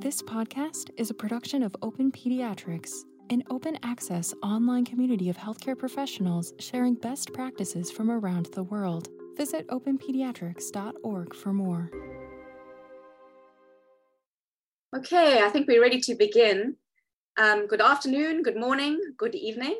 This podcast is a production of Open Pediatrics, an open access online community of healthcare professionals sharing best practices from around the world. Visit openpediatrics.org for more. Okay, I think we're ready to begin. Um, good afternoon, good morning, good evening.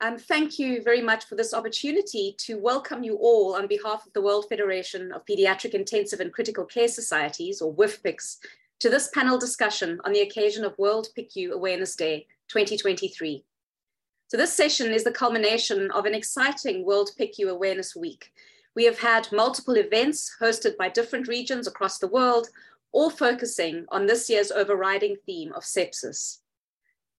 Um, thank you very much for this opportunity to welcome you all on behalf of the World Federation of Pediatric Intensive and Critical Care Societies, or WIFPICS, to this panel discussion on the occasion of World PICU Awareness Day 2023. So this session is the culmination of an exciting World PICU Awareness Week. We have had multiple events hosted by different regions across the world, all focusing on this year's overriding theme of sepsis.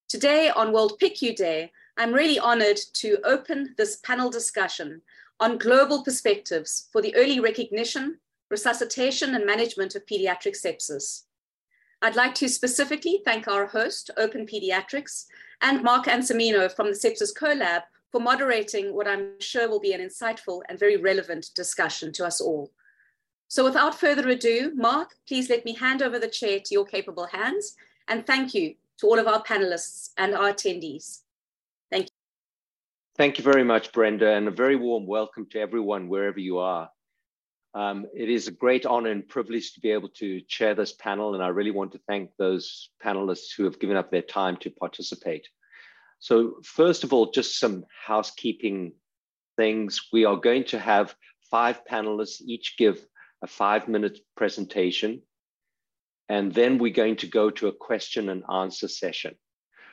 Today on World PICU Day, I'm really honored to open this panel discussion on global perspectives for the early recognition, resuscitation, and management of pediatric sepsis. I'd like to specifically thank our host, Open Pediatrics, and Mark Ansermino from the Sepsis CoLab for moderating what I'm sure will be an insightful and very relevant discussion to us all. So without further ado, Mark, please let me hand over the chair to your capable hands, and thank you to all of our panelists and our attendees. Thank you. Thank you very much, Brenda, and a very warm welcome to everyone wherever you are. Um, it is a great honor and privilege to be able to chair this panel, and I really want to thank those panelists who have given up their time to participate. So first of all, just some housekeeping things. We are going to have five panelists each give a five minute presentation. And then we're going to go to a question and answer session.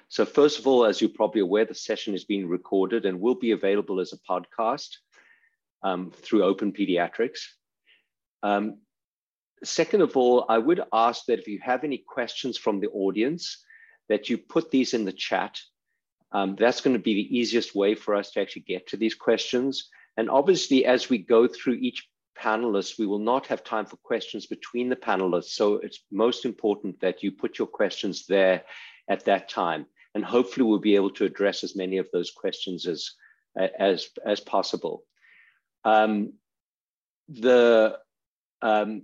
So first of all, as you're probably aware, the session is being recorded and will be available as a podcast um, through Open Pediatrics. Um, second of all, I would ask that if you have any questions from the audience, that you put these in the chat. Um, that's going to be the easiest way for us to actually get to these questions. And obviously, as we go through each panelist, we will not have time for questions between the panelists. So it's most important that you put your questions there at that time. And hopefully we'll be able to address as many of those questions as, as, as possible. Um, the um,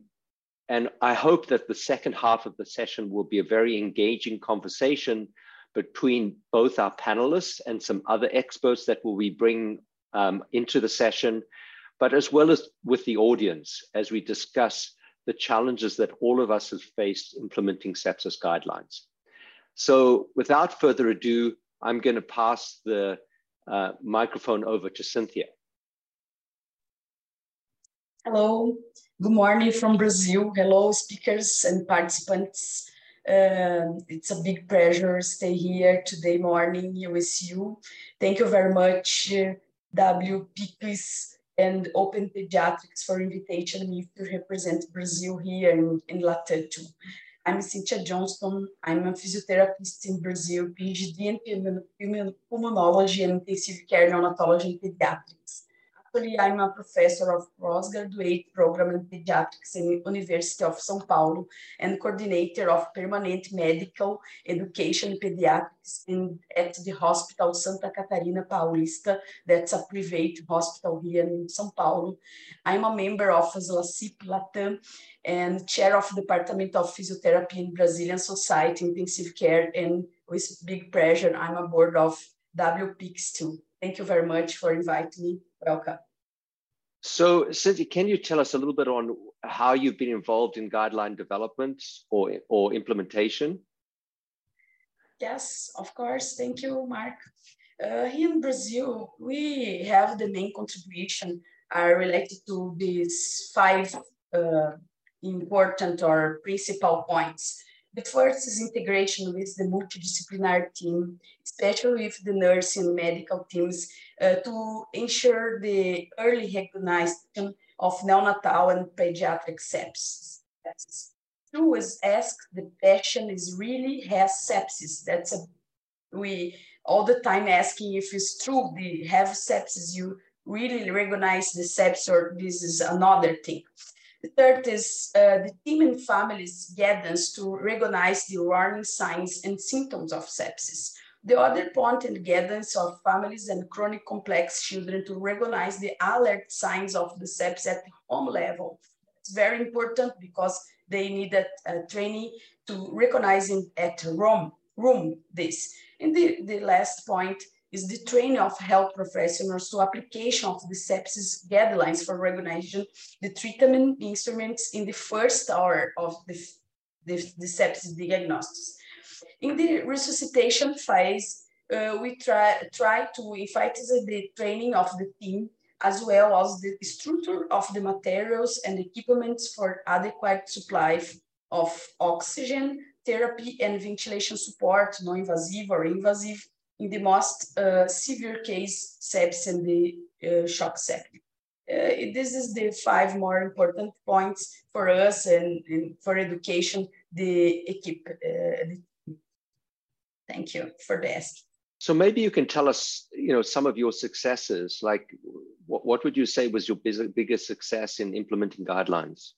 and I hope that the second half of the session will be a very engaging conversation between both our panelists and some other experts that will be bring um, into the session, but as well as with the audience as we discuss the challenges that all of us have faced implementing sepsis guidelines. So without further ado, I'm going to pass the uh, microphone over to Cynthia. Hello, good morning from Brazil. Hello, speakers and participants. Uh, it's a big pleasure to stay here today morning with you. Thank you very much, uh, and Open Pediatrics for inviting me to represent Brazil here in, in Latam. I'm Cynthia Johnston. I'm a physiotherapist in Brazil, PhD in pulmonology and intensive care neonatology and pediatrics. Actually, I'm a professor of postgraduate program in pediatrics in University of São Paulo and coordinator of permanent medical education in pediatrics in, at the Hospital Santa Catarina Paulista. That's a private hospital here in São Paulo. I'm a member of SLACIP Latam and chair of Department of Physiotherapy in Brazilian Society Intensive Care. And with big pleasure, I'm a board of WPICS too. Thank you very much for inviting me. Welcome. So, Cynthia, can you tell us a little bit on how you've been involved in guideline development or, or implementation? Yes, of course. Thank you, Mark. Uh, here in Brazil, we have the main contribution are related to these five uh, important or principal points. The first is integration with the multidisciplinary team, especially with the nursing and medical teams, uh, to ensure the early recognition of neonatal and pediatric sepsis. True is ask the patient is really has sepsis. That's a we all the time asking if it's true they have sepsis. You really recognize the sepsis or this is another thing. The third is uh, the team and families guidance to recognize the warning signs and symptoms of sepsis. The other point and guidance of families and chronic complex children to recognize the alert signs of the sepsis at home level. it's very important because they needed a training to recognizing at room, room this. And the, the last point is the training of health professionals to application of the sepsis guidelines for recognizing the treatment instruments in the first hour of the, the, the sepsis diagnosis. In the resuscitation phase, uh, we try, try to emphasize the training of the team as well as the structure of the materials and equipments for adequate supply of oxygen, therapy and ventilation support, non-invasive or invasive, in the most uh, severe case, sepsis and the uh, shock septic. Uh, this is the five more important points for us and, and for education, the equip. Uh, thank you for the ask. So maybe you can tell us, you know, some of your successes. Like, what, what would you say was your biggest success in implementing guidelines?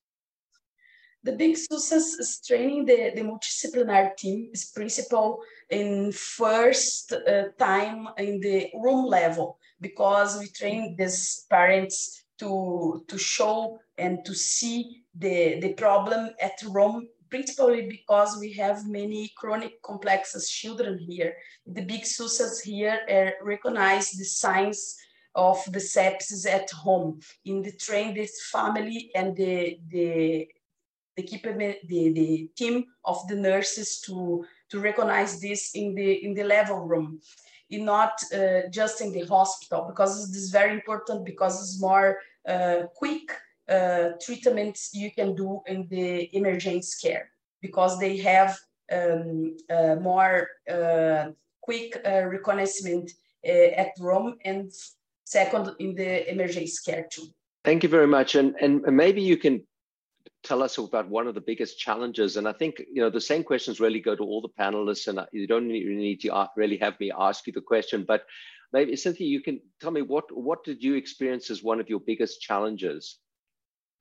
The big success is training the, the multidisciplinary team is principal in first uh, time in the room level because we train these parents to, to show and to see the, the problem at room principally because we have many chronic complexes children here. The big success here are recognize the signs of the sepsis at home in the train this family and the the the, the, the team of the nurses to to recognize this in the in the level room in not uh, just in the hospital because this is very important because it's more uh, quick uh, treatments you can do in the emergency care because they have um, uh, more uh, quick uh, reconnaissance at Rome and second in the emergency care too. Thank you very much. And, and maybe you can tell us about one of the biggest challenges. And I think, you know, the same questions really go to all the panelists and you don't need to really have me ask you the question, but maybe Cynthia, you can tell me what, what did you experience as one of your biggest challenges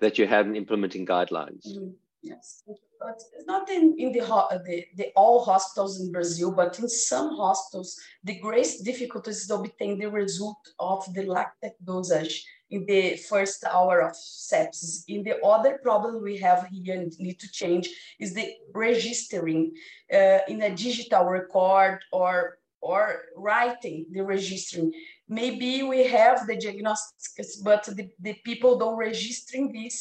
that you had in implementing guidelines? Mm -hmm. Yes, but not in, in the, the, the all hospitals in Brazil, but in some hospitals, the greatest difficulty is to obtain the result of the lactate dosage in the first hour of sepsis. In the other problem we have here and need to change is the registering uh, in a digital record or or writing the registering. Maybe we have the diagnostics, but the, the people don't registering this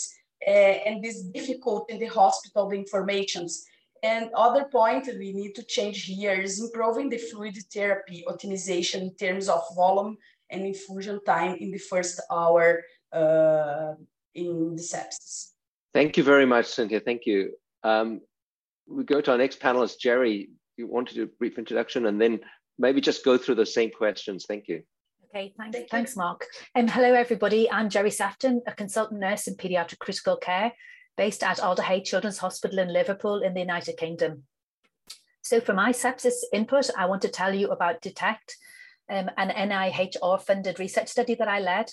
uh, and this difficult in the hospital, the informations. And other point we need to change here is improving the fluid therapy optimization in terms of volume and infusion time in the first hour uh, in the sepsis. Thank you very much, Cynthia. Thank you. Um, we go to our next panelist, Gerri. You want to do a brief introduction and then maybe just go through the same questions. Thank you. Okay, thanks, Thank thanks, Mark. Um, hello, everybody. I'm Gerri Sefton, a consultant nurse in paediatric critical care based at Alder Hey Children's Hospital in Liverpool in the United Kingdom. So for my sepsis input, I want to tell you about DETECT, um, an NIHR-funded research study that I led.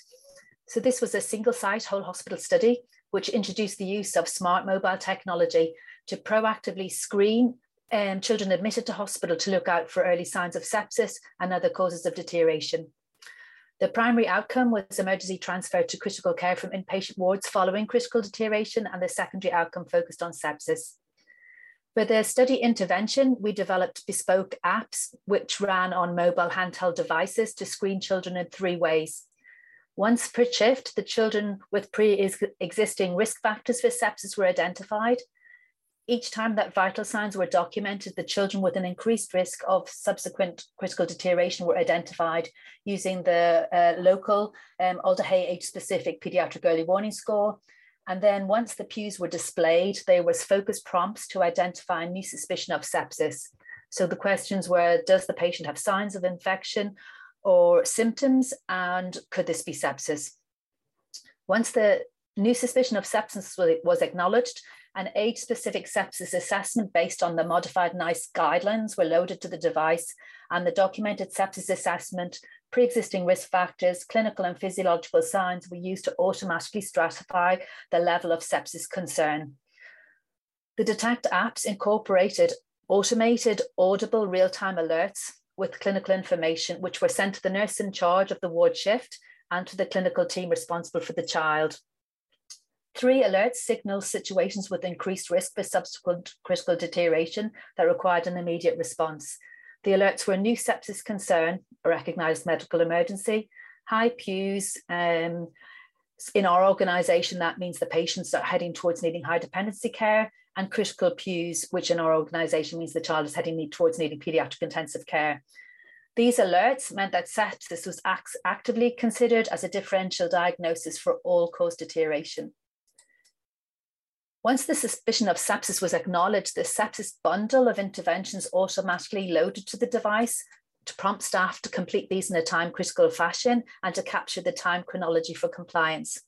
So this was a single site whole hospital study, which introduced the use of smart mobile technology to proactively screen um, children admitted to hospital to look out for early signs of sepsis and other causes of deterioration. The primary outcome was emergency transfer to critical care from inpatient wards following critical deterioration, and the secondary outcome focused on sepsis. For the study intervention, we developed bespoke apps which ran on mobile handheld devices to screen children in three ways. Once per shift, the children with pre-existing risk factors for sepsis were identified, each time that vital signs were documented, the children with an increased risk of subsequent critical deterioration were identified using the uh, local um, Alder Hey age-specific pediatric early warning score. And then once the PEWS were displayed, there was focus prompts to identify new suspicion of sepsis. So the questions were, does the patient have signs of infection or symptoms? And could this be sepsis? Once the new suspicion of sepsis was acknowledged, an age-specific sepsis assessment based on the modified NICE guidelines were loaded to the device and the documented sepsis assessment, pre-existing risk factors, clinical and physiological signs were used to automatically stratify the level of sepsis concern. The DETECT apps incorporated automated audible real-time alerts with clinical information, which were sent to the nurse in charge of the ward shift and to the clinical team responsible for the child. Three alerts signal situations with increased risk for subsequent critical deterioration that required an immediate response. The alerts were new sepsis concern, a recognised medical emergency, high PEWs. Um, in our organisation, that means the patients are heading towards needing high dependency care, and critical PEWs, which in our organisation means the child is heading towards needing paediatric intensive care. These alerts meant that sepsis was act actively considered as a differential diagnosis for all cause deterioration. Once the suspicion of sepsis was acknowledged, the sepsis bundle of interventions automatically loaded to the device to prompt staff to complete these in a time critical fashion and to capture the time chronology for compliance.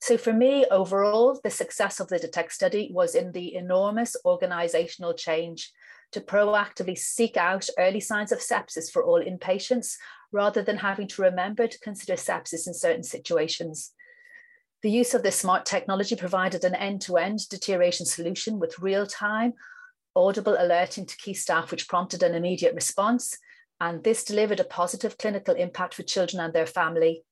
So for me, overall, the success of the DETECT study was in the enormous organizational change to proactively seek out early signs of sepsis for all inpatients, rather than having to remember to consider sepsis in certain situations. The use of this smart technology provided an end-to-end deterioration solution with real-time audible alerting to key staff, which prompted an immediate response. And this delivered a positive clinical impact for children and their family.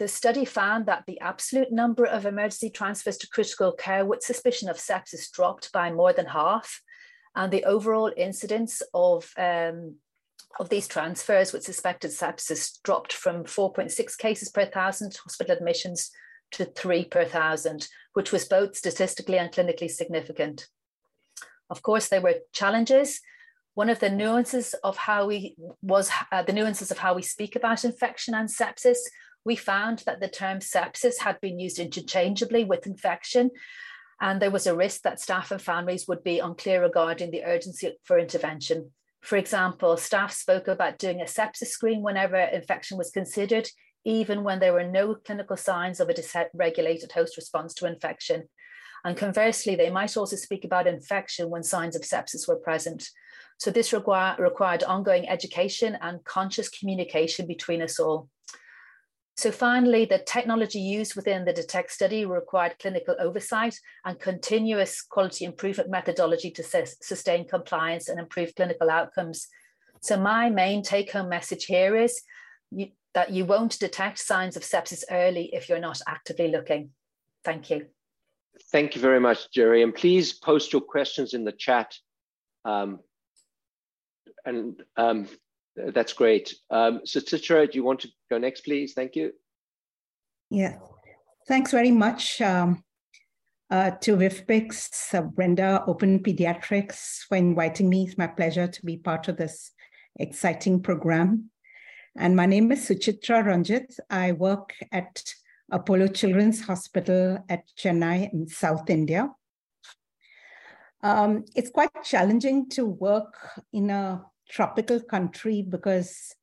The study found that the absolute number of emergency transfers to critical care with suspicion of sepsis dropped by more than half. And the overall incidence of um, of these transfers with suspected sepsis dropped from 4.6 cases per thousand hospital admissions to three per thousand, which was both statistically and clinically significant. Of course, there were challenges. One of the nuances of how we was uh, the nuances of how we speak about infection and sepsis. We found that the term sepsis had been used interchangeably with infection, and there was a risk that staff and families would be unclear regarding the urgency for intervention. For example, staff spoke about doing a sepsis screen whenever infection was considered, even when there were no clinical signs of a dysregulated host response to infection. And conversely, they might also speak about infection when signs of sepsis were present. So this require, required ongoing education and conscious communication between us all. So finally, the technology used within the DETECT study required clinical oversight and continuous quality improvement methodology to sustain compliance and improve clinical outcomes. So my main take home message here is that you won't detect signs of sepsis early if you're not actively looking. Thank you. Thank you very much, Gerri. And please post your questions in the chat. Um, and um, that's great. Um, so Citra, do you want to go next, please? Thank you. Yeah, thanks very much um, uh, to WIFPICS, uh, Brenda, Open Pediatrics for inviting me. It's my pleasure to be part of this exciting program. And my name is Suchitra Ranjit. I work at Apollo Children's Hospital at Chennai in South India. Um, it's quite challenging to work in a tropical country because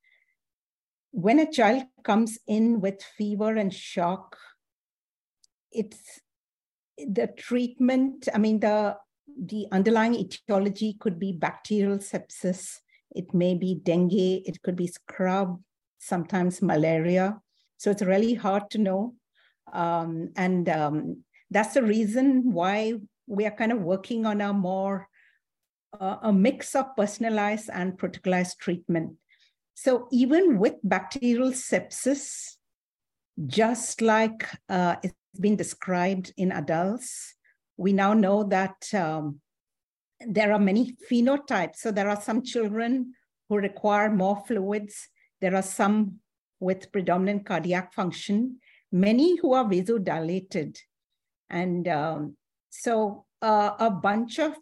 when a child comes in with fever and shock, it's the treatment, I mean, the, the underlying etiology could be bacterial sepsis, it may be dengue, it could be scrub, sometimes malaria. So it's really hard to know. Um, and um, that's the reason why we are kind of working on a more uh, a mix of personalized and protocolized treatment. So even with bacterial sepsis, just like uh, it's been described in adults, we now know that um, there are many phenotypes. So there are some children who require more fluids. There are some with predominant cardiac function, many who are vasodilated. And um, so uh, a bunch of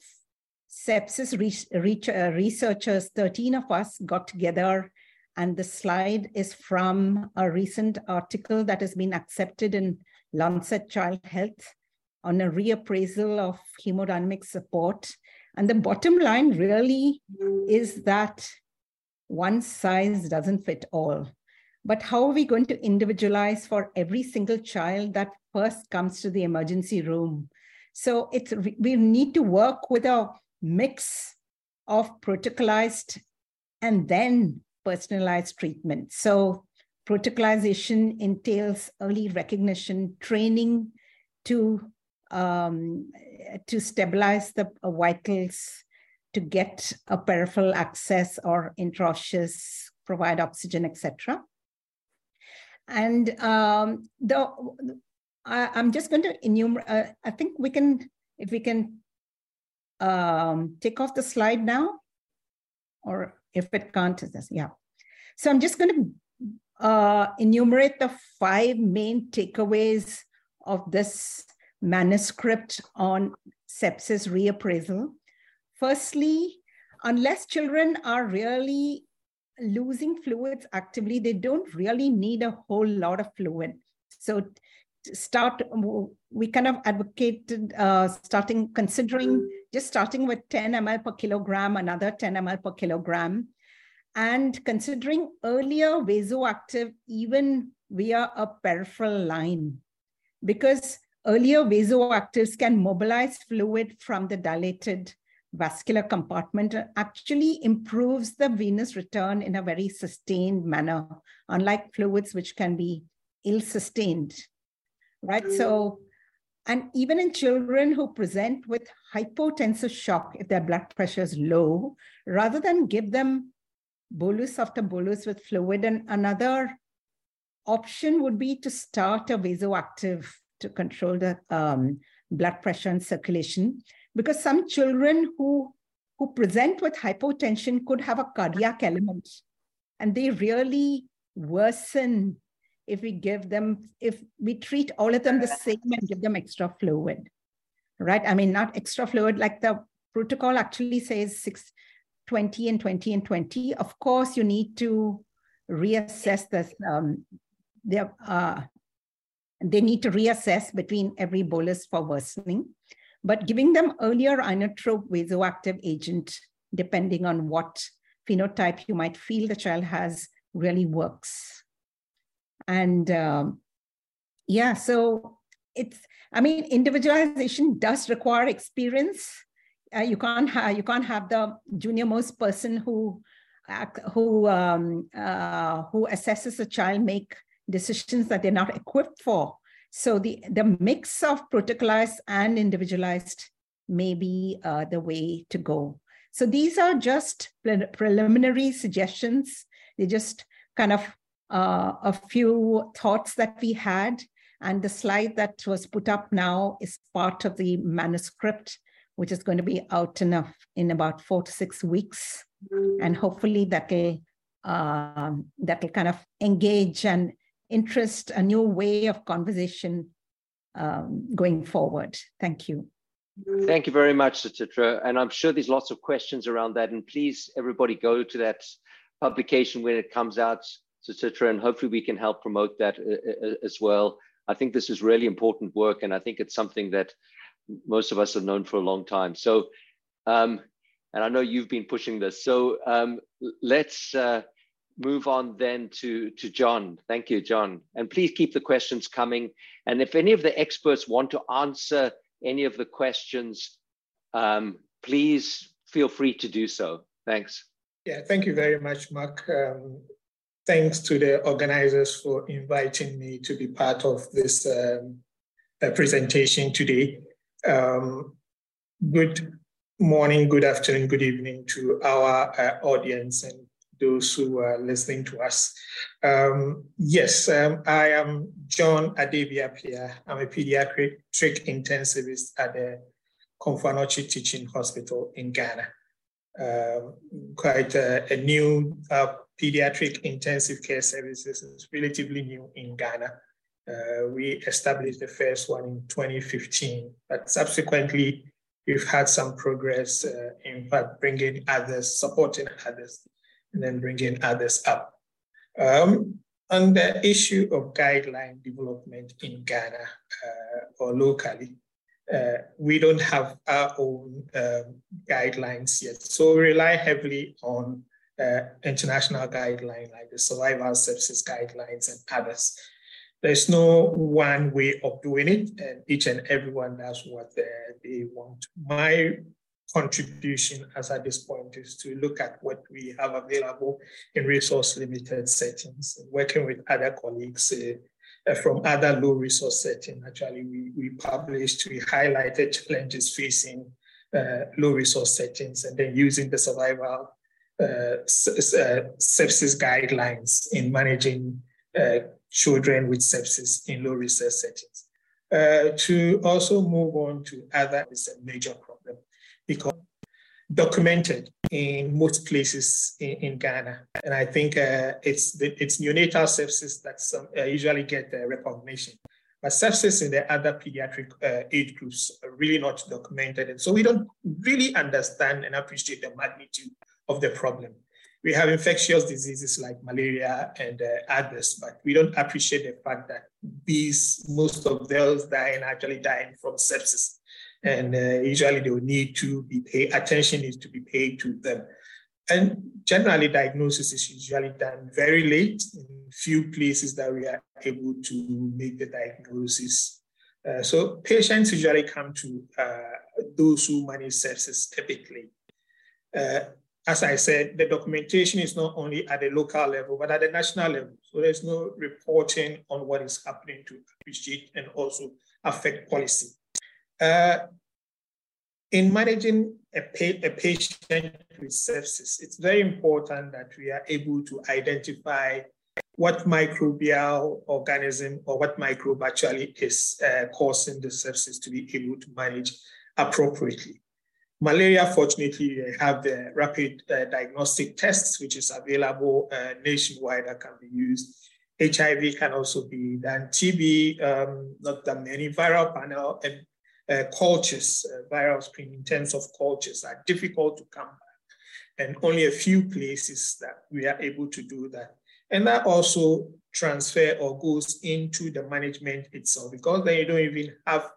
sepsis re re uh, researchers, 13 of us got together and the slide is from a recent article that has been accepted in Lancet Child Health on a reappraisal of hemodynamic support. And the bottom line really is that one size doesn't fit all. But how are we going to individualize for every single child that first comes to the emergency room? So it's we need to work with a mix of protocolized and then personalized treatment. So protocolization entails early recognition, training to um, to stabilize the vitals, to get a peripheral access or intraosseous, provide oxygen, etc. And um, the I, am just going to enumerate, uh, I think we can, if we can um, take off the slide now, or if it can't, yeah. So I'm just going to uh, enumerate the five main takeaways of this manuscript on sepsis reappraisal. Firstly, unless children are really losing fluids actively, they don't really need a whole lot of fluid. So start, we kind of advocated uh, starting, considering just starting with 10 ml per kilogram, another 10 ml per kilogram, and considering earlier vasoactive even via a peripheral line, because earlier vasoactives can mobilize fluid from the dilated vascular compartment actually improves the venous return in a very sustained manner, unlike fluids which can be ill sustained, right? So, and even in children who present with hypotensive shock, if their blood pressure is low, rather than give them bolus after bolus with fluid, and another option would be to start a vasoactive to control the um, blood pressure and circulation. Because some children who who present with hypotension could have a cardiac element and they really worsen if we give them if we treat all of them the same and give them extra fluid right? I mean not extra fluid like the protocol actually says 6 20 and 20 and 20 of course you need to reassess this um, their, uh, they need to reassess between every bolus for worsening but giving them earlier inotrope vasoactive agent, depending on what phenotype you might feel the child has, really works. And um, yeah, so it's, I mean, individualization does require experience. Uh, you can't have you can't have the junior most person who who um, uh, who assesses a child make decisions that they're not equipped for. So the, the mix of protocolized and individualized may be uh, the way to go. So these are just pre preliminary suggestions. They just kind of uh, a few thoughts that we had. And the slide that was put up now is part of the manuscript, which is going to be out enough in about four to six weeks. And hopefully that will, uh, that will kind of engage and interest, a new way of conversation um, going forward. Thank you. Thank you very much, Suchitra. And I'm sure there's lots of questions around that. And please, everybody, go to that publication when it comes out, Suchitra, and hopefully we can help promote that uh, uh, as well. I think this is really important work, and I think it's something that most of us have known for a long time. So, um, and I know you've been pushing this. So um, let's uh, move on then to, to John. Thank you, John. And please keep the questions coming. And if any of the experts want to answer any of the questions, um, please feel free to do so. Thanks. Yeah, thank you very much, Mark. Um, thanks to the organizers for inviting me to be part of this um, uh, presentation today. Um, good morning, good afternoon, good evening to our uh, audience and those who are listening to us. Um, yes, um, I am John Adabie Appiah. I'm a pediatric intensivist at the Komfo Anokye Teaching Hospital in Ghana. Uh, quite a, a new uh, pediatric intensive care services is relatively new in Ghana. Uh, we established the first one in 2015, but subsequently we've had some progress, uh, in fact, bringing others, supporting others and then bringing others up. Um, on the issue of guideline development in Ghana uh, or locally, uh, we don't have our own um, guidelines yet. So we rely heavily on uh, international guidelines like the Surviving Sepsis guidelines and others. There's no one way of doing it, and each and everyone does what they want. My contribution as at this point is to look at what we have available in resource limited settings, working with other colleagues uh, uh, from other low resource settings. Actually, we, we published, we highlighted challenges facing uh, low resource settings and then using the survival uh, uh, sepsis guidelines in managing uh, children with sepsis in low resource settings. To also move on to other major because documented in most places in, in Ghana. And I think uh, it's, the, it's neonatal sepsis that some, uh, usually get uh, recognition. But sepsis in the other pediatric uh, age groups are really not documented. And so we don't really understand and appreciate the magnitude of the problem. We have infectious diseases like malaria and uh, others, but we don't appreciate the fact that these, most of those dying actually dying from sepsis. And uh, usually they will need to be paid, attention needs to be paid to them. And generally, diagnosis is usually done very late in few places that we are able to make the diagnosis. Uh, so patients usually come to uh, those who manage sepsis typically. Uh, as I said, the documentation is not only at the local level, but at the national level. So there's no reporting on what is happening to appreciate and also affect policy. Uh, in managing a, pa a, patient with sepsis, it's very important that we are able to identify what microbial organism or what microbe actually is uh, causing the sepsis to be able to manage appropriately. Malaria, fortunately, have the rapid uh, diagnostic tests, which is available uh, nationwide that can be used. HIV can also be done. TB, um, not that many. Viral panel and uh, cultures, uh, viral screen in terms of cultures are difficult to come by. And only a few places that we are able to do that. And that also transfer or goes into the management itself because then you don't even have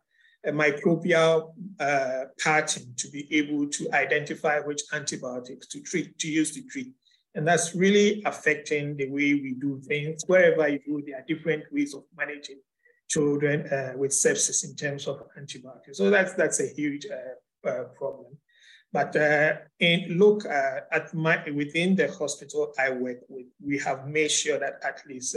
a microbial uh, pattern to be able to identify which antibiotics to treat, to use to treat. And that's really affecting the way we do things. Wherever you go, there are different ways of managing children uh, with sepsis in terms of antibiotics. So that's, that's a huge uh, uh problem. But uh, in, look uh, at my, within the hospital I work with, we have made sure that at least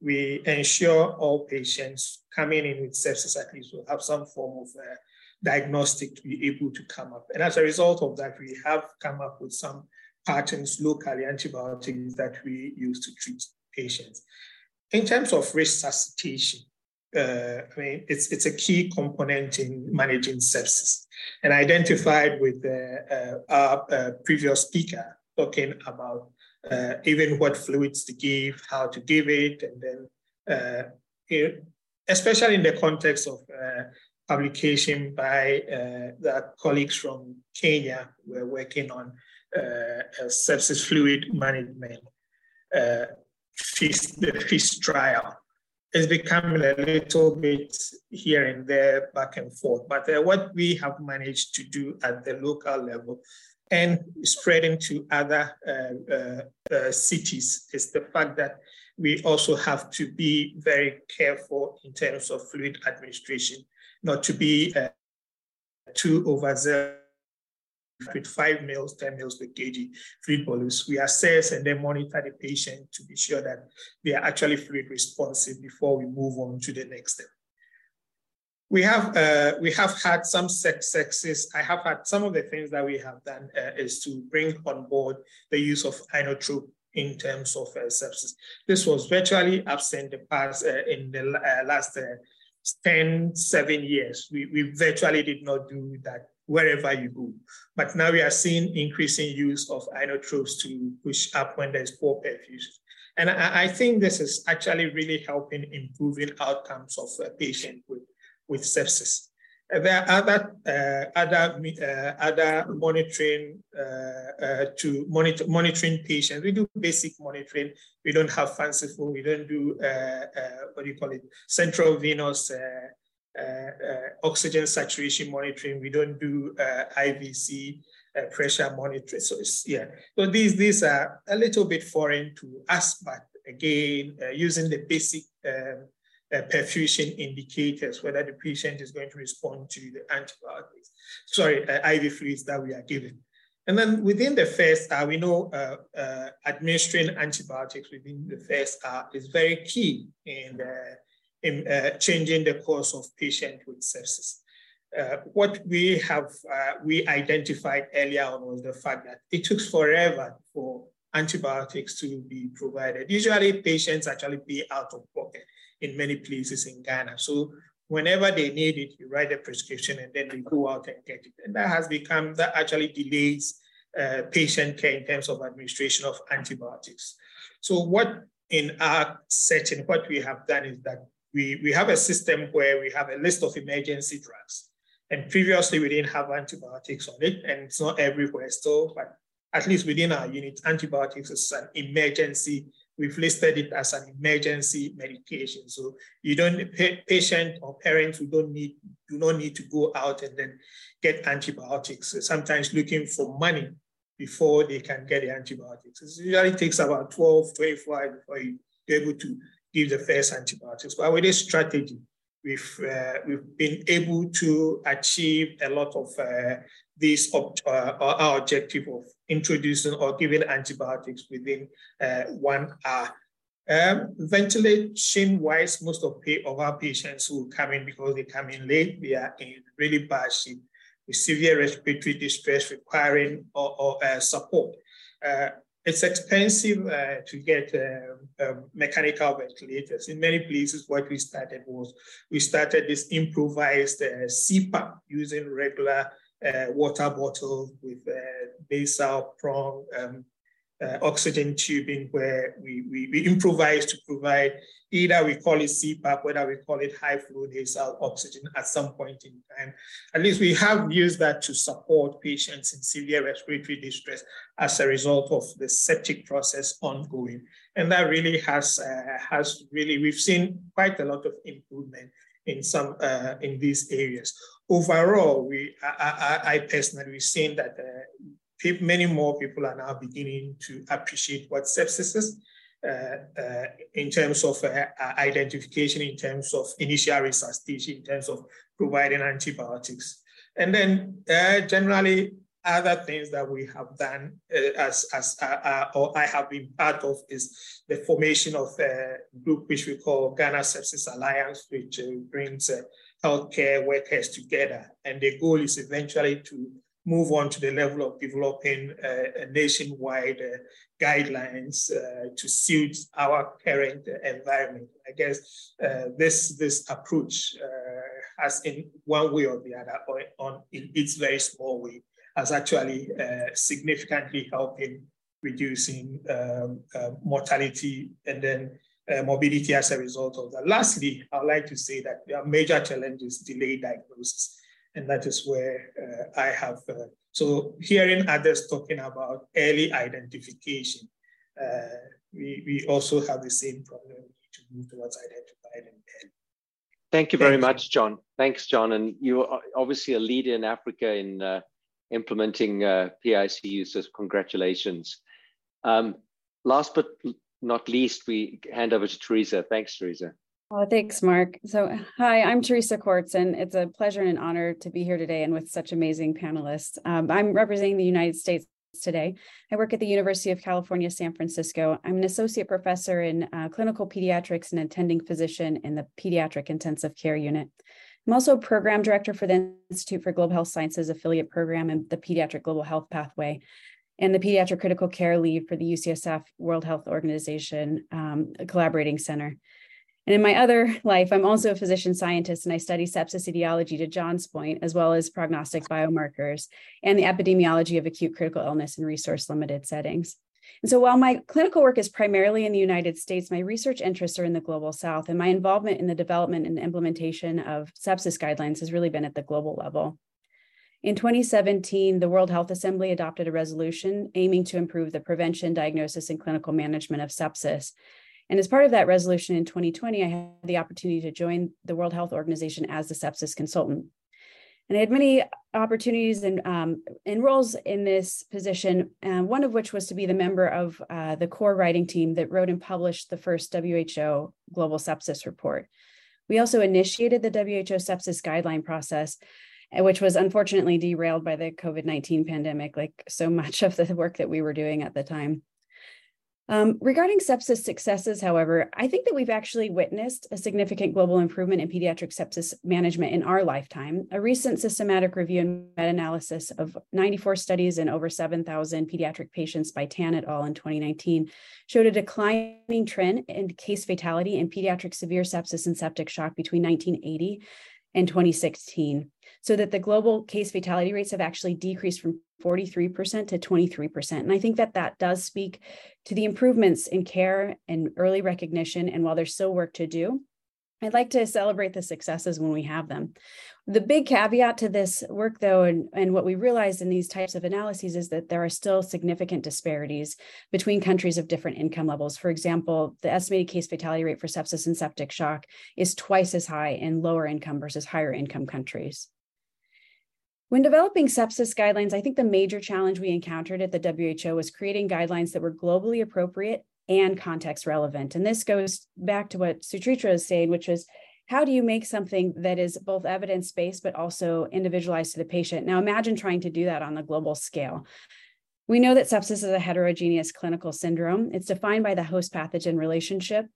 we ensure all patients coming in with sepsis at least will have some form of uh, diagnostic to be able to come up. And as a result of that, we have come up with some patterns locally, antibiotics that we use to treat patients. In terms of resuscitation, uh, I mean, it's, it's a key component in managing sepsis. And identified with uh, uh our uh, previous speaker talking about uh, even what fluids to give, how to give it, and then it, especially in the context of publication by uh, the colleagues from Kenya who are working on sepsis fluid management, the FEAST trial. It's becoming a little bit here and there, back and forth. But what we have managed to do at the local level and spreading to other uh, uh, uh, cities is the fact that we also have to be very careful in terms of fluid administration, not to be uh, too overzealous with five mils, 10 mils per kg fluid bolus. We assess and then monitor the patient to be sure that they are actually fluid responsive before we move on to the next step. We have uh, we have had some successes. I have had some of the things that we have done uh, is to bring on board the use of inotrope in terms of uh, sepsis. This was virtually absent the past uh, in the uh, last uh, 10, seven years. We, we virtually did not do that wherever you go. But now we are seeing increasing use of inotropes to push up when there's poor perfusion. And I, I think this is actually really helping improving outcomes of a patient with with sepsis. there are other uh, other uh, other monitoring uh, uh, to monitor monitoring patients. We do basic monitoring. We don't have fanciful. We don't do uh, uh, what do you call it? Central venous oxygen saturation monitoring. We don't do IVC pressure monitoring. So yeah. So these these are a little bit foreign to us, but again, using the basic um, uh, perfusion indicators, whether the patient is going to respond to the antibiotics, sorry, uh, IV fluids that we are giving. And then within the first hour, we know uh, uh, administering antibiotics within the first hour is very key in, uh, in uh, changing the course of patient with sepsis. Uh, what we have, uh, we identified earlier on was the fact that it took forever for antibiotics to be provided. Usually patients actually pay out of pocket in many places in Ghana. So whenever they need it, you write a prescription and then they go out and get it. And that has become, that actually delays uh, patient care in terms of administration of antibiotics. So what in our setting, what we have done is that we, we have a system where we have a list of emergency drugs. And previously we didn't have antibiotics on it, and it's not everywhere still, but at least within our unit, antibiotics is an emergency. We've listed it as an emergency medication. So you don't, patient or parents who don't need, do not need to go out and then get antibiotics, sometimes looking for money before they can get the antibiotics. It usually takes about 12, 24 hours before you're able to give the first antibiotics. But with this strategy, we've, uh, we've been able to achieve a lot of uh, this, uh, our objective of introducing or giving antibiotics within uh, one hour. Um, ventilation wise, most of, of our patients who come in because they come in late, they are in really bad shape with severe respiratory distress requiring or, or uh, support. Uh, it's expensive uh, to get uh, um, mechanical ventilators. In many places, what we started was we started this improvised uh, CPAP using regular uh, water bottles with nasal prong um, uh, oxygen tubing where we, we, we, improvise to provide either we call it CPAP, whether we call it high flow nasal oxygen at some point in time. At least we have used that to support patients in severe respiratory distress as a result of the septic process ongoing. And that really has, uh, has really, we've seen quite a lot of improvement in some, uh, in these areas. Overall, we, I, I, I personally, we've seen that uh, many more people are now beginning to appreciate what sepsis is uh, uh, in terms of uh, identification, in terms of initial resuscitation, in terms of providing antibiotics. And then uh, generally other things that we have done uh, as, as uh, or I have been part of is the formation of a group which we call Ghana Sepsis Alliance, which brings healthcare workers together. And the goal is eventually to move on to the level of developing uh, nationwide uh, guidelines uh, to suit our current environment. I guess uh, this, this approach uh, has in one way or the other, or on in its very small way, has actually uh, significantly helping reducing um, mortality and then morbidity as a result of that. Lastly, I'd like to say that there are major challenges, delayed diagnosis and that is where uh, I have. Uh, so hearing others talking about early identification, uh, we, we also have the same problem to move towards identifying and Thank you very Thank much, you. John. Thanks, John. And you are obviously a leader in Africa in uh, implementing uh, PICU, so congratulations. Um, last but not least, we hand over to Teresa. Thanks, Teresa. Oh, thanks, Mark. So, hi, I'm Teresa Kortz, and it's a pleasure and an honor to be here today and with such amazing panelists. Um, I'm representing the United States today. I work at the University of California, San Francisco. I'm an associate professor in uh, clinical pediatrics and attending physician in the pediatric intensive care unit. I'm also program director for the Institute for Global Health Sciences affiliate program and the Pediatric Global Health Pathway, and the Pediatric Critical Care Lead for the UCSF World Health Organization um, Collaborating Center. And in my other life, I'm also a physician scientist and I study sepsis etiology to John's point, as well as prognostic biomarkers and the epidemiology of acute critical illness in resource limited settings. And so while my clinical work is primarily in the United States, my research interests are in the global south, and my involvement in the development and implementation of sepsis guidelines has really been at the global level. In 2017, the World Health Assembly adopted a resolution aiming to improve the prevention, diagnosis, and clinical management of sepsis. And as part of that resolution in 2020, I had the opportunity to join the World Health Organization as the sepsis consultant. And I had many opportunities and, um, and roles in this position, uh, one of which was to be the member of uh, the core writing team that wrote and published the first WHO Global Sepsis Report. We also initiated the WHO sepsis guideline process, uh, which was unfortunately derailed by the COVID 19 pandemic, like so much of the work that we were doing at the time. Um, regarding sepsis successes, however, I think that we've actually witnessed a significant global improvement in pediatric sepsis management in our lifetime. A recent systematic review and meta-analysis of 94 studies in over 7,000 pediatric patients by Tan et al. in 2019 showed a declining trend in case fatality in pediatric severe sepsis and septic shock between 1980 and 2016 so that the global case fatality rates have actually decreased from 43% to 23%. And I think that that does speak to the improvements in care and early recognition. And while there's still work to do, I'd like to celebrate the successes when we have them. The big caveat to this work, though, and, and what we realized in these types of analyses is that there are still significant disparities between countries of different income levels. For example, the estimated case fatality rate for sepsis and septic shock is twice as high in lower income versus higher income countries. When developing sepsis guidelines, I think the major challenge we encountered at the WHO was creating guidelines that were globally appropriate and context relevant. And this goes back to what Suchitra is saying, which is how do you make something that is both evidence based but also individualized to the patient? Now, imagine trying to do that on the global scale. We know that sepsis is a heterogeneous clinical syndrome. It's defined by the host pathogen relationship,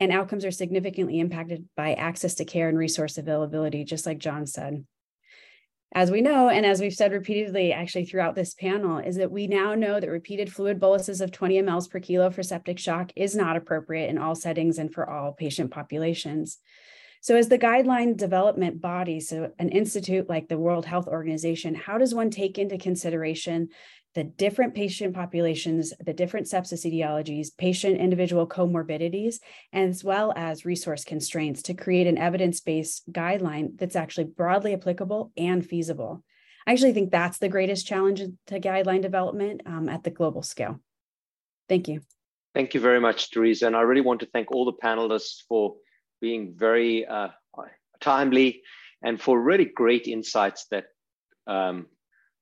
and outcomes are significantly impacted by access to care and resource availability, just like John said as we know, and as we've said repeatedly actually throughout this panel, is that we now know that repeated fluid boluses of 20 mLs per kilo for septic shock is not appropriate in all settings and for all patient populations. So, as the guideline development body, so an institute like the World Health Organization, how does one take into consideration the different patient populations, the different sepsis etiologies, patient individual comorbidities, as well as resource constraints to create an evidence based guideline that's actually broadly applicable and feasible. I actually think that's the greatest challenge to guideline development um, at the global scale. Thank you. Thank you very much, Teresa. And I really want to thank all the panelists for being very uh, timely and for really great insights that um,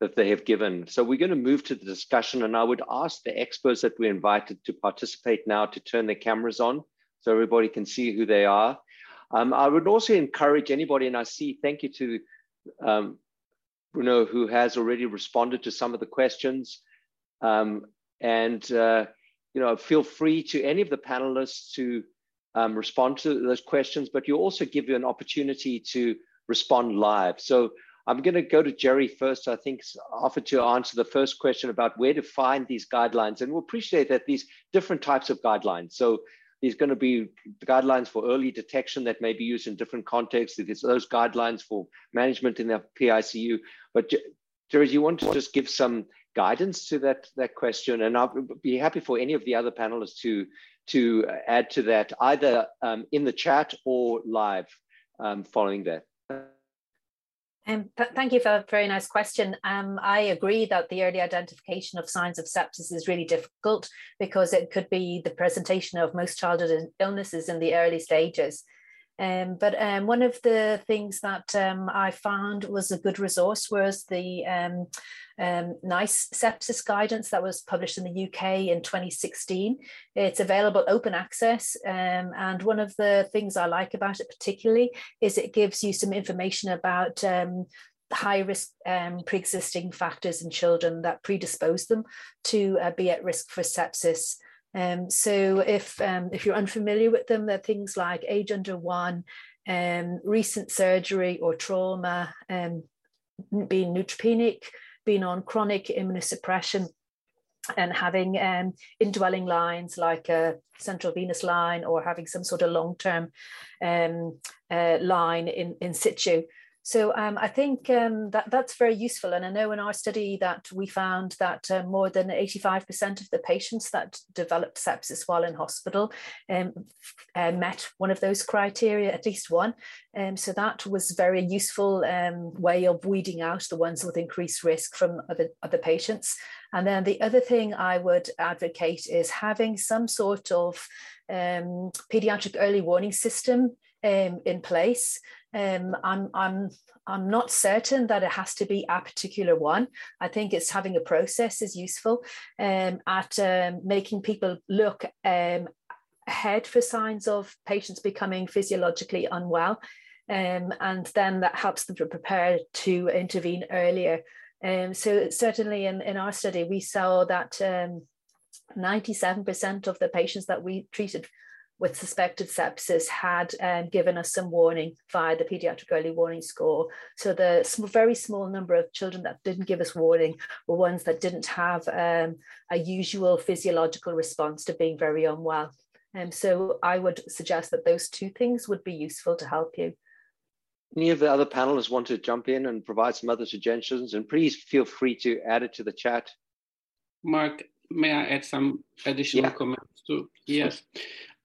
that they have given. So we're going to move to the discussion, and I would ask the experts that we invited to participate now to turn their cameras on so everybody can see who they are. Um, I would also encourage anybody, and I see, thank you to um, Bruno, who has already responded to some of the questions. Um, and, uh, you know, feel free to any of the panelists to um, respond to those questions, but you also give you an opportunity to respond live. So I'm going to go to Gerri first. I think offer to answer the first question about where to find these guidelines, and we'll appreciate that these different types of guidelines. So there's going to be guidelines for early detection that may be used in different contexts. There's those guidelines for management in the PICU. But Gerri, do you want to just give some guidance to that that question? And I'll be happy for any of the other panelists to to add to that, either um, in the chat or live um, following that. Um, th thank you for a very nice question. Um, I agree that the early identification of signs of sepsis is really difficult because it could be the presentation of most childhood illnesses in the early stages. Um, but um, one of the things that um, I found was a good resource was the um, um, NICE sepsis guidance that was published in the UK in 2016. It's available open access. Um, and one of the things I like about it particularly is it gives you some information about high risk um, pre-existing factors in children that predispose them to uh, be at risk for sepsis. Um, so if um, if you're unfamiliar with them, they're things like age under one, um, recent surgery or trauma, um, being neutropenic, being on chronic immunosuppression, and having um, indwelling lines like a central venous line or having some sort of long-term um, uh, line in, in situ. So um, I think um, that that's very useful. And I know in our study that we found that uh, more than 85% of the patients that developed sepsis while in hospital um, uh, met one of those criteria, at least one. Um, so that was very useful um, way of weeding out the ones with increased risk from other, other patients. And then the other thing I would advocate is having some sort of pediatric early warning system um, in place. Um, I'm, I'm, I'm not certain that it has to be a particular one. I think it's having a process is useful um, at um, making people look um, ahead for signs of patients becoming physiologically unwell. Um, and then that helps them to prepare to intervene earlier. So certainly in, in our study, we saw that 97% of the patients that we treated with suspected sepsis had um, given us some warning via the pediatric early warning score. So the very small number of children that didn't give us warning were ones that didn't have um, a usual physiological response to being very unwell. And um, so I would suggest that those two things would be useful to help you. Any of the other panelists want to jump in and provide some other suggestions? And please feel free to add it to the chat. Mark, may I add some additional yeah. comments too? Yes.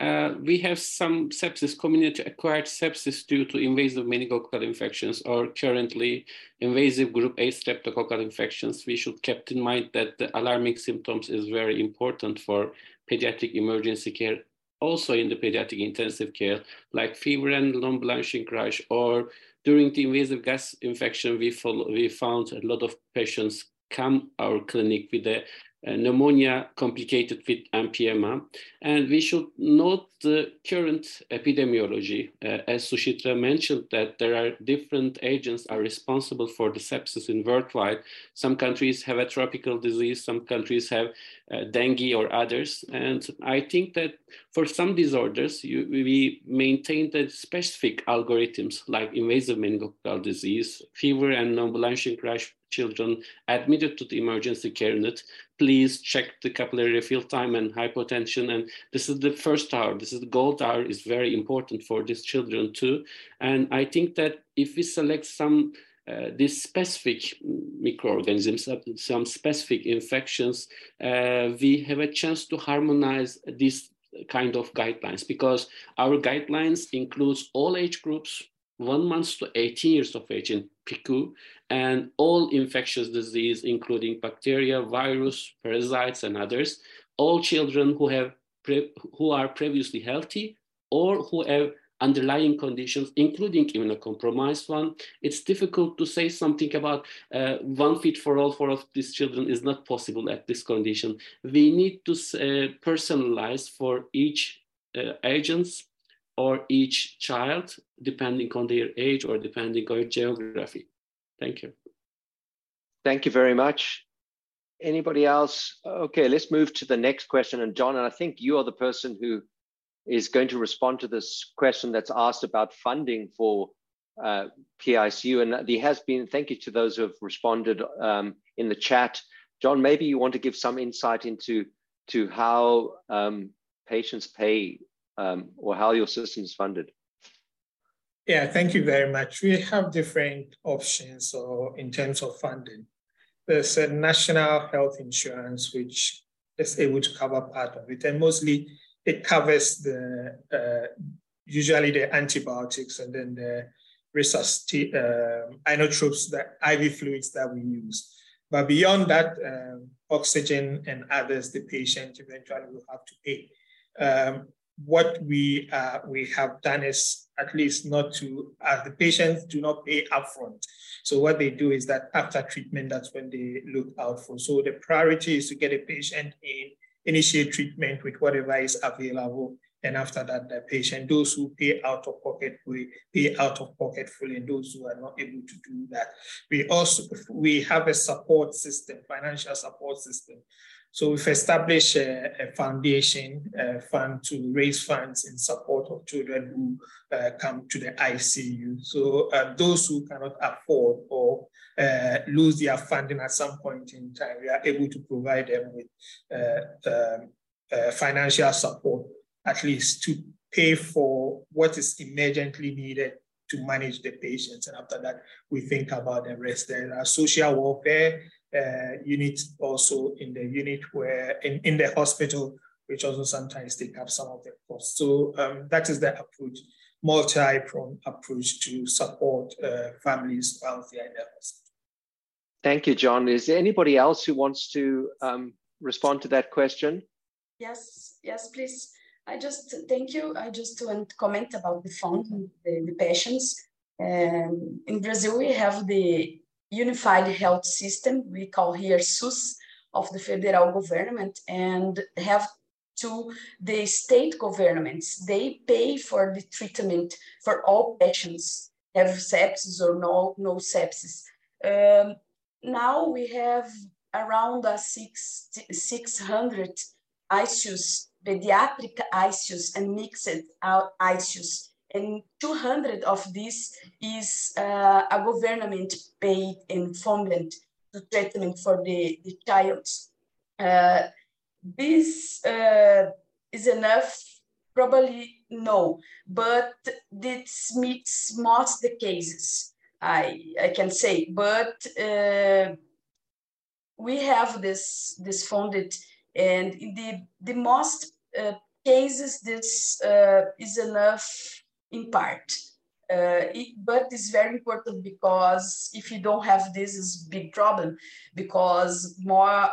Uh, we have some sepsis, community acquired sepsis due to invasive meningococcal infections or currently invasive group A streptococcal infections. We should keep in mind that the alarming symptoms is very important for pediatric emergency care, also in the pediatric intensive care, like fever and non-blanching rash, or during the invasive GAS infection, we, follow, we found a lot of patients come our clinic with a pneumonia complicated with empyema. And we should note the current epidemiology. Uh, as Suchitra mentioned that there are different agents are responsible for the sepsis in worldwide. Some countries have a tropical disease, some countries have uh, dengue or others. And I think that for some disorders, you, we maintain the specific algorithms like invasive meningococcal disease, fever and non-blanching rash children admitted to the emergency care unit, please check the capillary refill time and hypotension. And this is the first hour. This is the gold hour is very important for these children too. And I think that if we select some uh, these specific microorganisms, uh, some specific infections, uh, we have a chance to harmonize these kind of guidelines because our guidelines includes all age groups, one month to 18 years of age in PICU, and all infectious disease, including bacteria, virus, parasites, and others. All children who have who are previously healthy or who have underlying conditions, including even a compromised one. It's difficult to say something about uh, one fit for all for of these children is not possible at this condition. We need to uh, personalize for each uh, agents or each child, depending on their age or depending on geography. Thank you. Thank you very much. Anybody else? Okay, let's move to the next question. And John, and I think you are the person who is going to respond to this question that's asked about funding for uh, PICU. And there has been, thank you to those who have responded um, in the chat. John, maybe you want to give some insight into to how um, patients pay um, or how your system is funded. Yeah, thank you very much. We have different options or in terms of funding. There's a national health insurance, which is able to cover part of it. And mostly it covers the, uh, usually the antibiotics and then the resuscitate, uh, inotropes, the IV fluids that we use. But beyond that, um, oxygen and others, the patient eventually will have to pay. Um, what we uh, we have done is at least not to uh, the patients do not pay upfront. So what they do is that after treatment, that's when they look out for. So the priority is to get a patient in, initiate treatment with whatever is available, and after that, the patient, those who pay out of pocket will pay out of pocket fully, and those who are not able to do that. We also we have a support system, financial support system. So we've established a, a foundation a fund to raise funds in support of children who uh, come to the ICU. So uh, those who cannot afford or uh, lose their funding at some point in time, we are able to provide them with uh, uh, financial support, at least to pay for what is emergently needed to manage the patients. And after that, we think about the rest. There are social welfare uh, unit also in the unit where in, in the hospital, which also sometimes take up some of the costs. So um, that is the approach, multi-pronged approach to support uh, families while they are in the hospital. Thank you, John. Is there anybody else who wants to um, respond to that question? Yes, yes, please. I just thank you. I just want to comment about the fund, the, the patients. Um, in Brazil, we have the unified health system, we call here SUS, of the federal government, and have to the state governments. They pay for the treatment for all patients, have sepsis or no, no sepsis. Um, now we have around a six, 600 ICUs, pediatric ICUs and mixed ICUs. And 200 of these is uh, a government paid funded to treatment for the, the child. Uh, this uh, is enough? Probably no, but this meets most the cases, I, I can say. But uh, we have this, this funded and in the, the most uh, cases, this uh, is enough in part. Uh, it, but it's very important because if you don't have this, is big problem because more,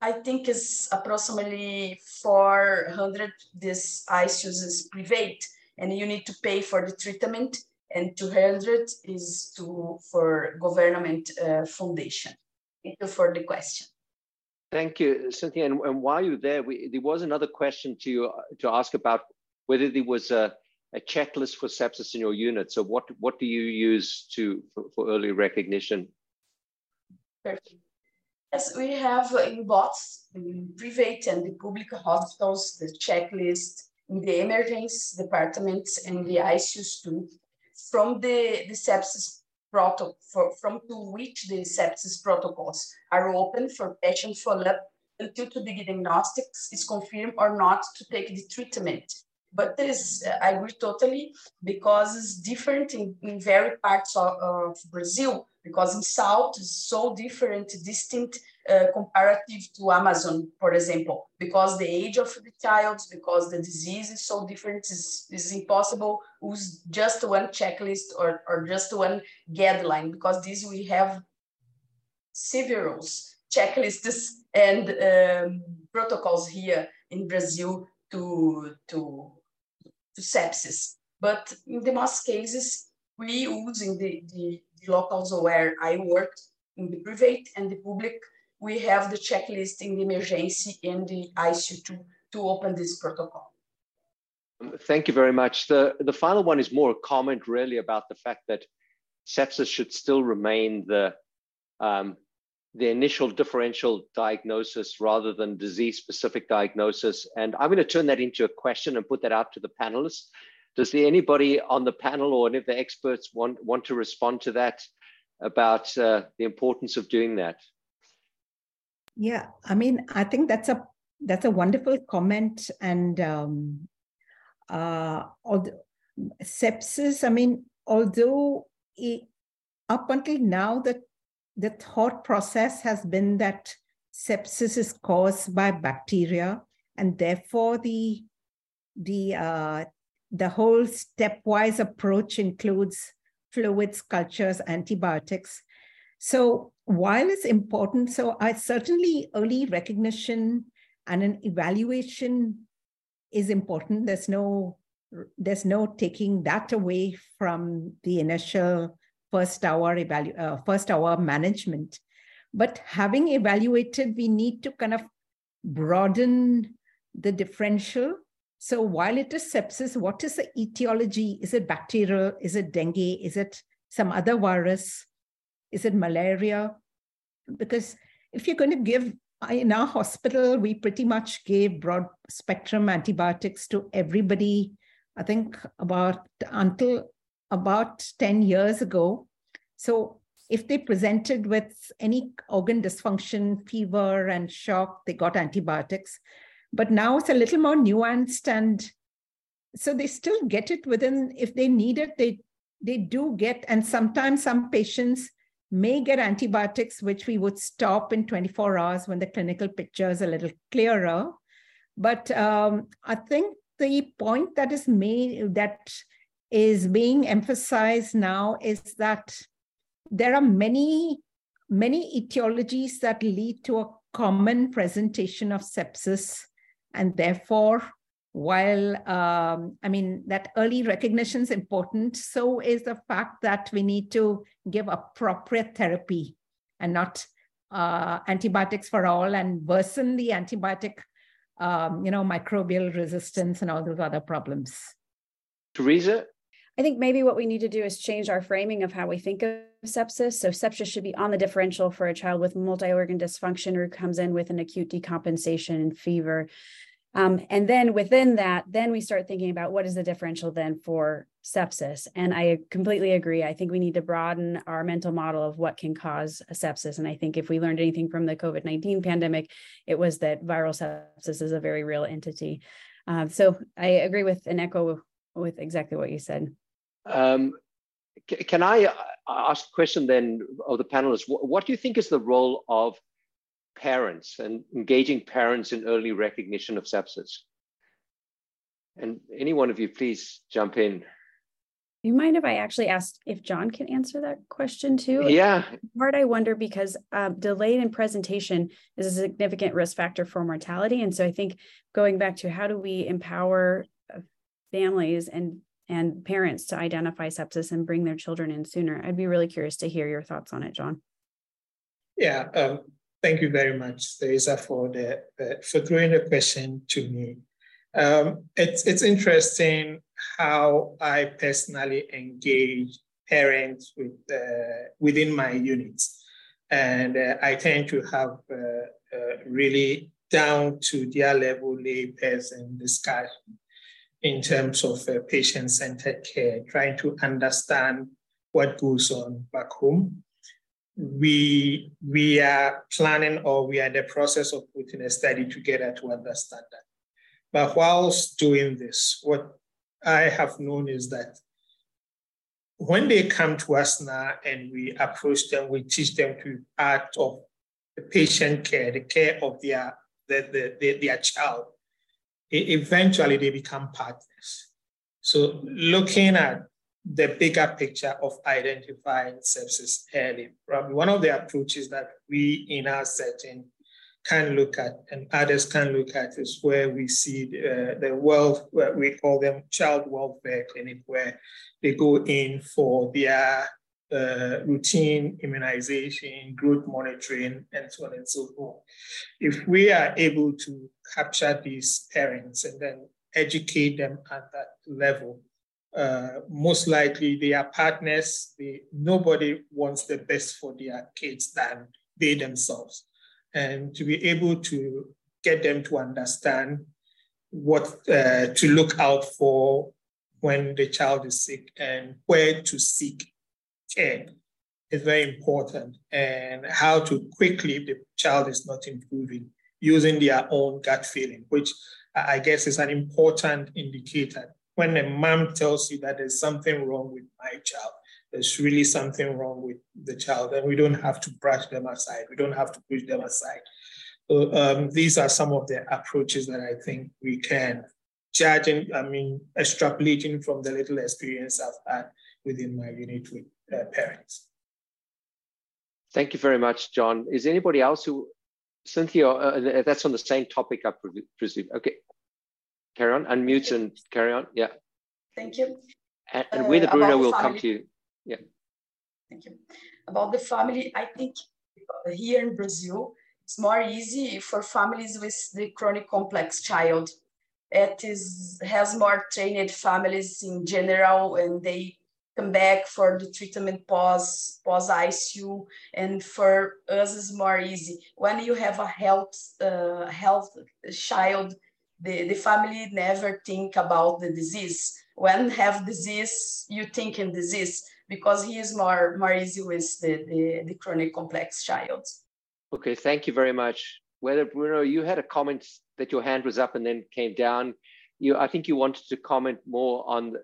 I think is approximately 400 this ICUs is private and you need to pay for the treatment and 200 is to for government uh, foundation. Thank you for the question. Thank you, Cynthia. And, and while you're there, we, there was another question to to ask about whether there was a, a checklist for sepsis in your unit. So what what do you use to for, for early recognition? Yes, we have in both in private and the public hospitals the checklist in the emergency departments and the ICUs too. From the, the sepsis protocol from to which the sepsis protocols are open for patient follow-up until to the diagnostics is confirmed or not to take the treatment. But this, I agree totally, because it's different in, in very parts of, of Brazil, because in South it's so different, distinct uh, comparative to Amazon, for example, because the age of the child, because the disease is so different, is is impossible use just one checklist or, or just one guideline, because this we have several checklists and um, protocols here in Brazil to, to, to sepsis. But in the most cases, we use in the, the, the locals where I work in the private and the public we have the checklist in the emergency and the ICU to, to open this protocol. Thank you very much. The, the final one is more a comment really about the fact that sepsis should still remain the, um, the initial differential diagnosis rather than disease specific diagnosis. And I'm going to turn that into a question and put that out to the panelists. Does there anybody on the panel or any of the experts want, want to respond to that about uh, the importance of doing that? Yeah, I mean, I think that's a that's a wonderful comment, and um, uh, sepsis. I mean, although it, up until now, the the thought process has been that sepsis is caused by bacteria, and therefore the the uh, the whole stepwise approach includes fluids, cultures, antibiotics. So while it's important, so I certainly early recognition and an evaluation is important. There's no there's no taking that away from the initial first hour evalu- uh, first hour management. But having evaluated, we need to kind of broaden the differential. So while it is sepsis, what is the etiology? Is it bacterial? Is it dengue? Is it some other virus? Is it malaria? Because if you're going to give, in our hospital, we pretty much gave broad spectrum antibiotics to everybody, I think about until about 10 years ago. So if they presented with any organ dysfunction, fever, and shock, they got antibiotics. But now it's a little more nuanced, and so they still get it within. If they need it, they they do get. And sometimes some patients may get antibiotics, which we would stop in 24 hours when the clinical picture is a little clearer. But um, I think the point that is made that is being emphasized now is that there are many, many etiologies that lead to a common presentation of sepsis, and therefore while um, I mean that early recognition is important, so is the fact that we need to give appropriate therapy and not uh, antibiotics for all and worsen the antibiotic, um, you know, microbial resistance and all those other problems. Teresa? I think maybe what we need to do is change our framing of how we think of sepsis. So sepsis should be on the differential for a child with multi-organ dysfunction who comes in with an acute decompensation and fever. Um, and then within that, then we start thinking about what is the differential then for sepsis. And I completely agree. I think we need to broaden our mental model of what can cause a sepsis. And I think if we learned anything from the COVID 19 pandemic, it was that viral sepsis is a very real entity. Uh, so I agree with and echo with exactly what you said. Um, can I uh, ask a question then of the panelists? What, what do you think is the role of parents and engaging parents in early recognition of sepsis? And any one of you, please jump in. You mind if I actually ask if John can answer that question too? Yeah. Part I wonder because um, delayed in presentation is a significant risk factor for mortality, and so I think going back to how do we empower uh, families and and parents to identify sepsis and bring their children in sooner. I'd be really curious to hear your thoughts on it, John. Yeah, um, thank you very much, Teresa, for the uh, for throwing the question to me. Um, it's it's interesting how I personally engage parents with uh, within my units, and uh, I tend to have uh, uh, really down to their level lay person discussion in terms of uh, patient centered care, trying to understand what goes on back home. We, we are planning or we are in the process of putting a study together to understand that. But whilst doing this, what I have known is that when they come to us now and we approach them, we teach them to part of the patient care, the care of their, the, the, the, their child eventually they become partners. So looking at the bigger picture of identifying sepsis early, probably one of the approaches that we in our setting can look at and others can look at is where we see the, the wealth, we call them child welfare clinic, where they go in for their uh, routine immunization, growth monitoring, and so on and so forth. If we are able to capture these parents and then educate them at that level, uh, most likely they are partners. They, nobody wants the best for their kids than they themselves. And to be able to get them to understand what uh, to look out for when the child is sick and where to seek care is very important and how to quickly, if the child is not improving, using their own gut feeling, which I guess is an important indicator. When a mom tells you that there's something wrong with my child, there's really something wrong with the child, and we don't have to brush them aside. We don't have to push them aside. So um, these are some of the approaches that I think we can, judging, I mean, extrapolating from the little experience I've had within my unit with Uh, parents. Thank you very much, John. Is anybody else who, Cynthia, uh, uh that's on the same topic, I presume. Okay, carry on, unmute and carry on. Yeah. Thank you. And, and with uh, Bruno, will come to you. Yeah. Thank you. About the family, I think here in Brazil, it's more easy for families with the chronic complex child. It is has more trained families in general, and they come back for the treatment pause pause ICU and for us is more easy. When you have a health uh, health child the, the family never think about the disease. When have disease you think in disease because he is more more easy with the, the, the chronic complex child. Okay thank you very much. Whether bruno you had a comment that your hand was up and then came down. You i think you wanted to comment more on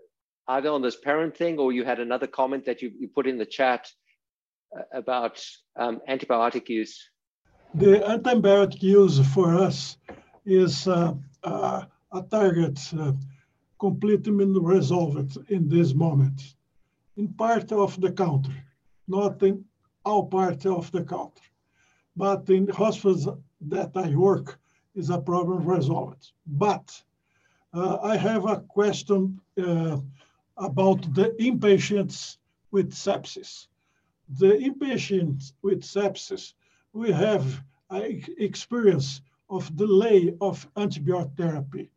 either on this parent thing or you had another comment that you, you put in the chat uh, about um, antibiotic use. The antibiotic use for us is uh, uh, a target uh, completely resolved in this moment, in part of the country, not in all part of the country. But in the hospitals that I work, is a problem resolved. But uh, I have a question uh, about the inpatients with sepsis. The inpatients with sepsis, we have experience of delay of antibiotic therapy.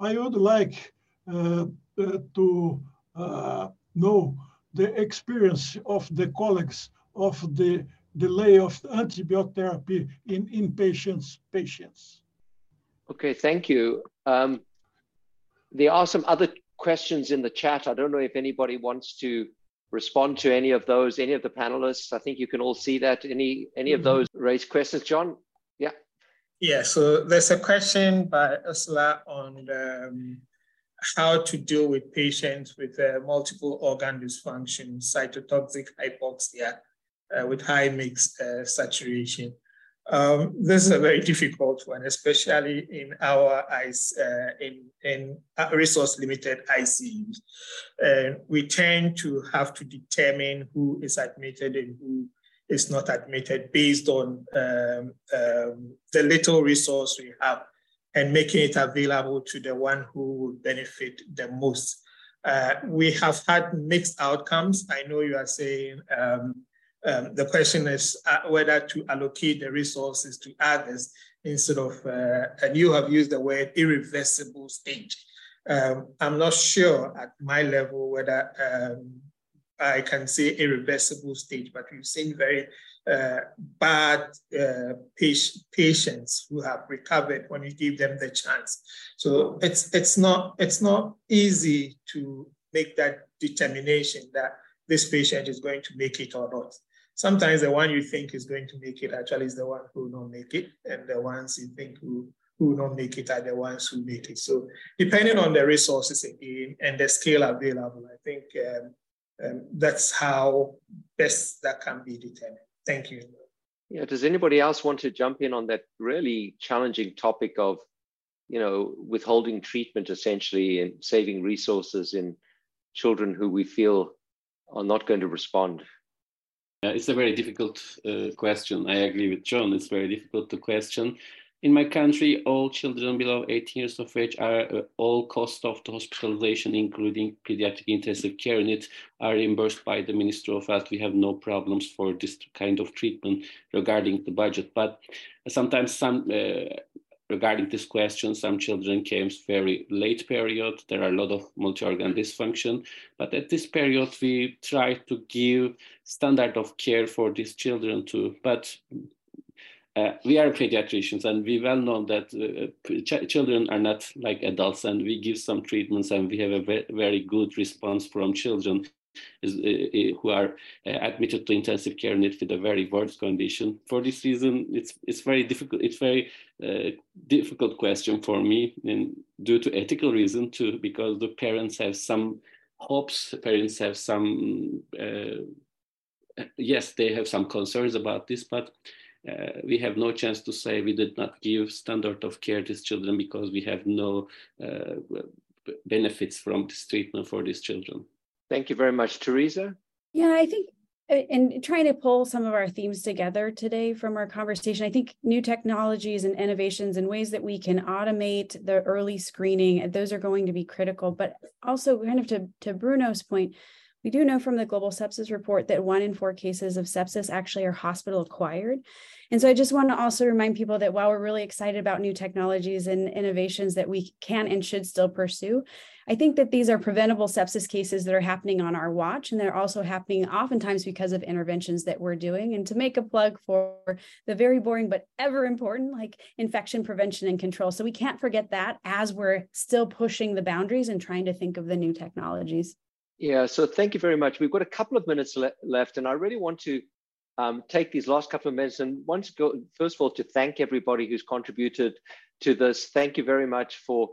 I would like uh, uh, to uh, know the experience of the colleagues of the delay of antibiotic therapy in inpatients patients. Okay, thank you. Um, there are some other questions in the chat. I don't know if anybody wants to respond to any of those, any of the panelists. I think you can all see that. Any any of mm-hmm. those raised questions, John? Yeah. Yeah, so there's a question by Ursula on um, how to deal with patients with uh, multiple organ dysfunction, cytotoxic hypoxia uh, with high mix uh, saturation. Um, this is a very difficult one, especially in our ICE, uh, in, in resource limited ICUs. And we tend to have to determine who is admitted and who is not admitted based on um, um, the little resource we have and making it available to the one who will benefit the most. Uh, we have had mixed outcomes. I know you are saying um, the question is uh, whether to allocate the resources to others instead of, uh, and you have used the word irreversible stage. Um, I'm not sure at my level whether um, I can say irreversible stage, but we've seen very uh, bad uh, patients who have recovered when you give them the chance. So it's it's not it's not easy to make that determination that this patient is going to make it or not. Sometimes the one you think is going to make it actually is the one who don't make it, and the ones you think who who don't make it are the ones who make it. So depending on the resources again and the scale available, I think um, um, that's how best that can be determined. Thank you. Yeah, does anybody else want to jump in on that really challenging topic of, you know, withholding treatment essentially and saving resources in children who we feel are not going to respond? Uh, it's a very difficult uh, question. I agree with John. It's very difficult to question. In my country, all children below 18 years of age are uh, all cost of the hospitalization, including pediatric intensive care unit, are reimbursed by the Ministry of Health. We have no problems for this kind of treatment regarding the budget. But sometimes some uh, regarding this question, some children came very late period. There are a lot of multi-organ dysfunction, but at this period we try to give standard of care for these children too. But uh, we are pediatricians and we well know that uh, ch children are not like adults and we give some treatments and we have a ve very good response from children who are uh, admitted to intensive care unit with a very worse condition. For this reason, it's it's very difficult. It's very uh, difficult question for me, and due to ethical reason too, because the parents have some hopes. Parents have some. yes, they have some concerns about this, but uh, we have no chance to say we did not give standard of care to these children because we have no uh, benefits from this treatment for these children. Thank you very much, Teresa. Yeah, I think and trying to pull some of our themes together today from our conversation, I think new technologies and innovations and ways that we can automate the early screening, those are going to be critical. But also, kind of to, to Bruno's point, we do know from the Global Sepsis Report that one in four cases of sepsis actually are hospital acquired. And so I just want to also remind people that while we're really excited about new technologies and innovations that we can and should still pursue, I think that these are preventable sepsis cases that are happening on our watch, and they're also happening oftentimes because of interventions that we're doing. And to make a plug for the very boring but ever important, like infection prevention and control. So we can't forget that as we're still pushing the boundaries and trying to think of the new technologies. Yeah, so thank you very much. We've got a couple of minutes le left, and I really want to um, take these last couple of minutes and once go first of all to thank everybody who's contributed to this. Thank you very much for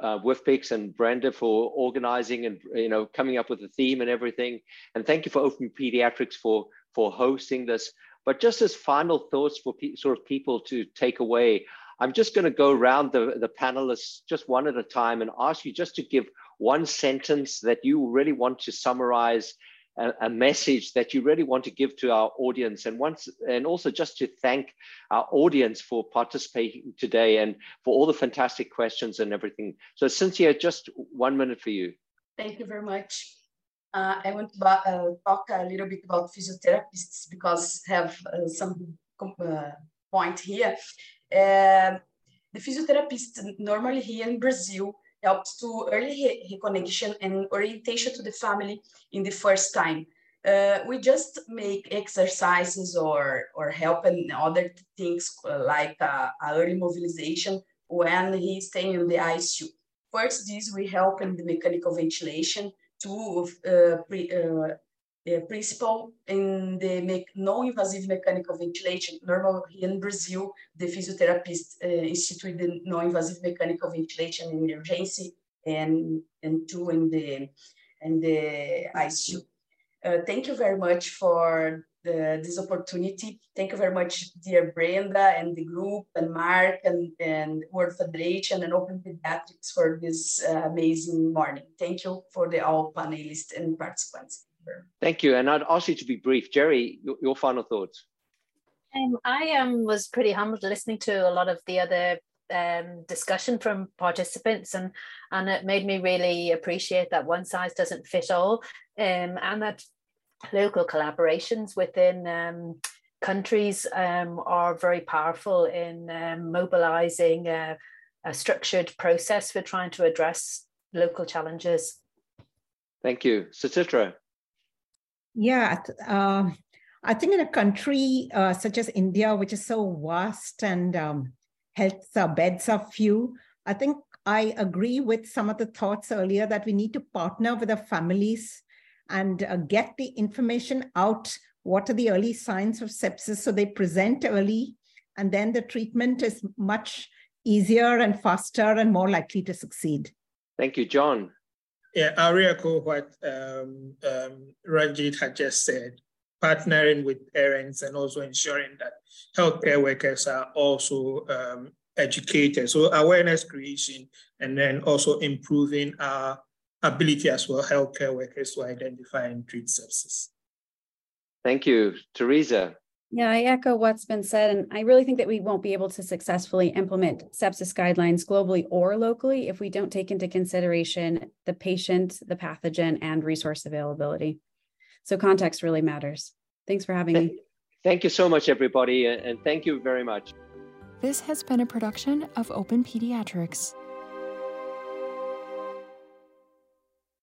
uh, WFPICCS and Brenda for organizing and you know coming up with the theme and everything. And thank you for Open Pediatrics for for hosting this. But just as final thoughts for sort of people to take away, I'm just going to go around the, the panelists just one at a time and ask you just to give one sentence that you really want to summarize a, a, message that you really want to give to our audience and once and also just to thank our audience for participating today and for all the fantastic questions and everything. So cynthia just one minute for you. Thank you very much. Uh, i want to uh, talk a little bit about physiotherapists because have uh, some uh, point here. Um, the physiotherapist normally here in brazil helped to early reconnection and orientation to the family in the first time. Uh, we just make exercises or or help in other things uh, like uh, early mobilization when he's staying in the ICU. First, this we help in the mechanical ventilation to uh, pre, uh, principle in the non-invasive mechanical ventilation. Normally in Brazil, the physiotherapist uh, institute the non-invasive mechanical ventilation in emergency and, and two in the, in the ICU. Uh, thank you very much for the, this opportunity. Thank you very much, dear Brenda and the group and Mark and, and World Federation and Open Pediatrics for this uh, amazing morning. Thank you for the all panelists and participants. Thank you. And I'd ask you to be brief. Gerri, your, your final thoughts. Um, I um, was pretty humbled listening to a lot of the other um, discussion from participants and and it made me really appreciate that one size doesn't fit all um, and that local collaborations within um, countries um, are very powerful in um, mobilizing a, a, structured process for trying to address local challenges. Thank you. Suchitra. Yeah, uh, I think in a country uh, such as India, which is so vast and um, health beds are few, I think I agree with some of the thoughts earlier that we need to partner with the families and uh, get the information out. What are the early signs of sepsis? So they present early, and then the treatment is much easier and faster and more likely to succeed. Thank you, John. Yeah, echo what um, um, Ranjit had just said, partnering with parents and also ensuring that healthcare workers are also um, educated. So awareness creation and then also improving our ability as well healthcare workers to identify and treat sepsis. Thank you. Teresa. Yeah, I echo what's been said. And I really think that we won't be able to successfully implement sepsis guidelines globally or locally if we don't take into consideration the patient, the pathogen, and resource availability. So context really matters. Thanks for having me. Thank you so much, everybody. And thank you very much. This has been a production of Open Pediatrics.